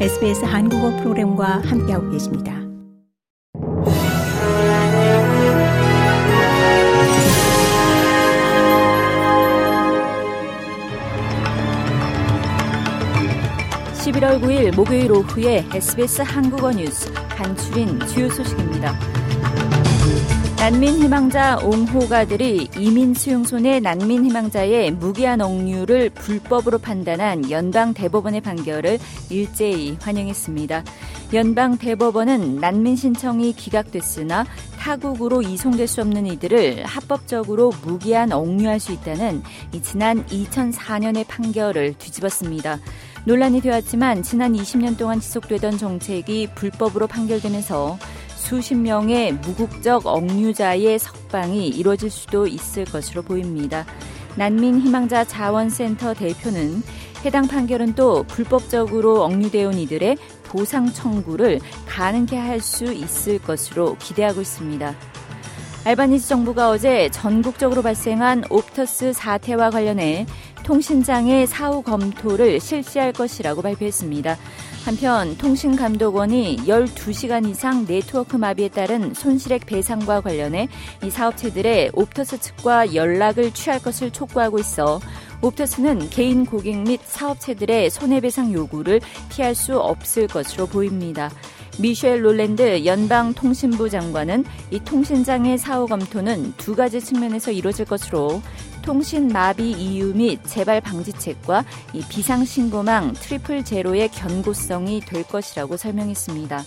SBS 한국어 프로그램과 함께하고 계십니다. (11월 9일) 목요일 오후에 SBS 한국어 뉴스 간추린 주요 소식입니다. 난민 희망자 옹호가들이 이민 수용소내 난민 희망자의 무기한 억류를 불법으로 판단한 연방 대법원의 판결을 일제히 환영했습니다. 연방 대법원은 난민 신청이 기각됐으나 타국으로 이송될 수 없는 이들을 합법적으로 무기한 억류할 수 있다는 지난 2004년의 판결을 뒤집었습니다. 논란이 되었지만 지난 20년 동안 지속되던 정책이 불법으로 판결되면서 수십 명의 무국적 억류자의 석방이 이루어질 수도 있을 것으로 보입니다. 난민 희망자 자원센터 대표는 해당 판결은 또 불법적으로 억류되어 온 이들의 보상 청구를 가능케 할 수 있을 것으로 기대하고 있습니다. 알바니스 정부가 어제 전국적으로 발생한 옵터스 사태와 관련해 통신장의 사후 검토를 실시할 것이라고 발표했습니다. 한편 통신감독원이 12시간 이상 네트워크 마비에 따른 손실액 배상과 관련해 이 사업체들이 Optus 측과 연락을 취할 것을 촉구하고 있어 Optus는 개인 고객 및 사업체들의 손해배상 요구를 피할 수 없을 것으로 보입니다. 미셸 롤랜드 연방통신부 장관은 이 통신장애 사후 검토는 두 가지 측면에서 이루어질 것으로 통신 마비 이유 및 재발 방지책과 이 비상 신고망 Triple Zero의 견고성이 될 것이라고 설명했습니다.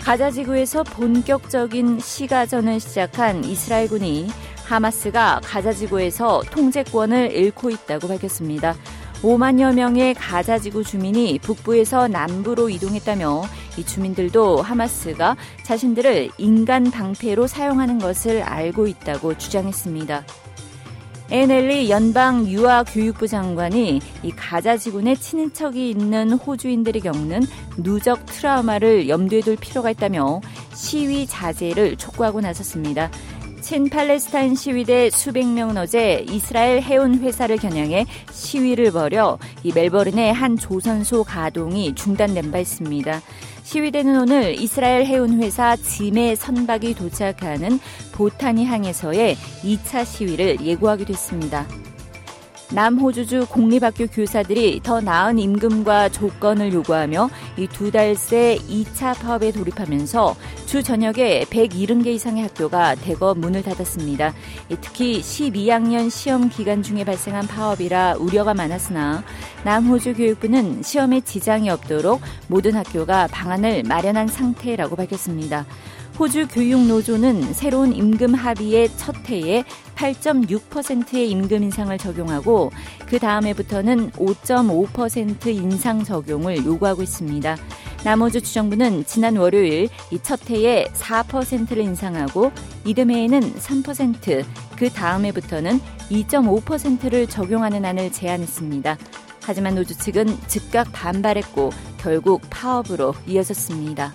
가자 지구에서 본격적인 시가전을 시작한 이스라엘군이 하마스가 가자 지구에서 통제권을 잃고 있다고 밝혔습니다. 5만여 명의 가자 지구 주민이 북부에서 남부로 이동했다며 이 주민들도 하마스가 자신들을 인간 방패로 사용하는 것을 알고 있다고 주장했습니다. 에넬리 연방 유아교육부 장관이 이 가자 지구내 친인척이 있는 호주인들이 겪는 누적 트라우마를 염두에 둘 필요가 있다며 시위 자제를 촉구하고 나섰습니다. 친팔레스타인 시위대 수백 명은 어제 이스라엘 해운 회사를 겨냥해 시위를 벌여 이 멜버른의 한 조선소 가동이 중단된 바 있습니다. 시위대는 오늘 이스라엘 해운 회사 짐의 선박이 도착하는 보타니 항에서의 2차 시위를 예고하기도 했습니다. 남호주주 공립학교 교사들이 더 나은 임금과 조건을 요구하며 이 두 달 새 2차 파업에 돌입하면서 주 전역에 170개 이상의 학교가 대거 문을 닫았습니다. 특히 12학년 시험 기간 중에 발생한 파업이라 우려가 많았으나 남호주 교육부는 시험에 지장이 없도록 모든 학교가 방안을 마련한 상태라고 밝혔습니다. 호주 교육노조는 새로운 임금 합의의 첫 해에 8.6%의 임금 인상을 적용하고 그 다음 해부터는 5.5% 인상 적용을 요구하고 있습니다. 남호주 주정부는 지난 월요일 이 첫 해에 4%를 인상하고 이듬 해에는 3%, 그 다음 해부터는 2.5%를 적용하는 안을 제안했습니다. 하지만 노조 측은 즉각 반발했고 결국 파업으로 이어졌습니다.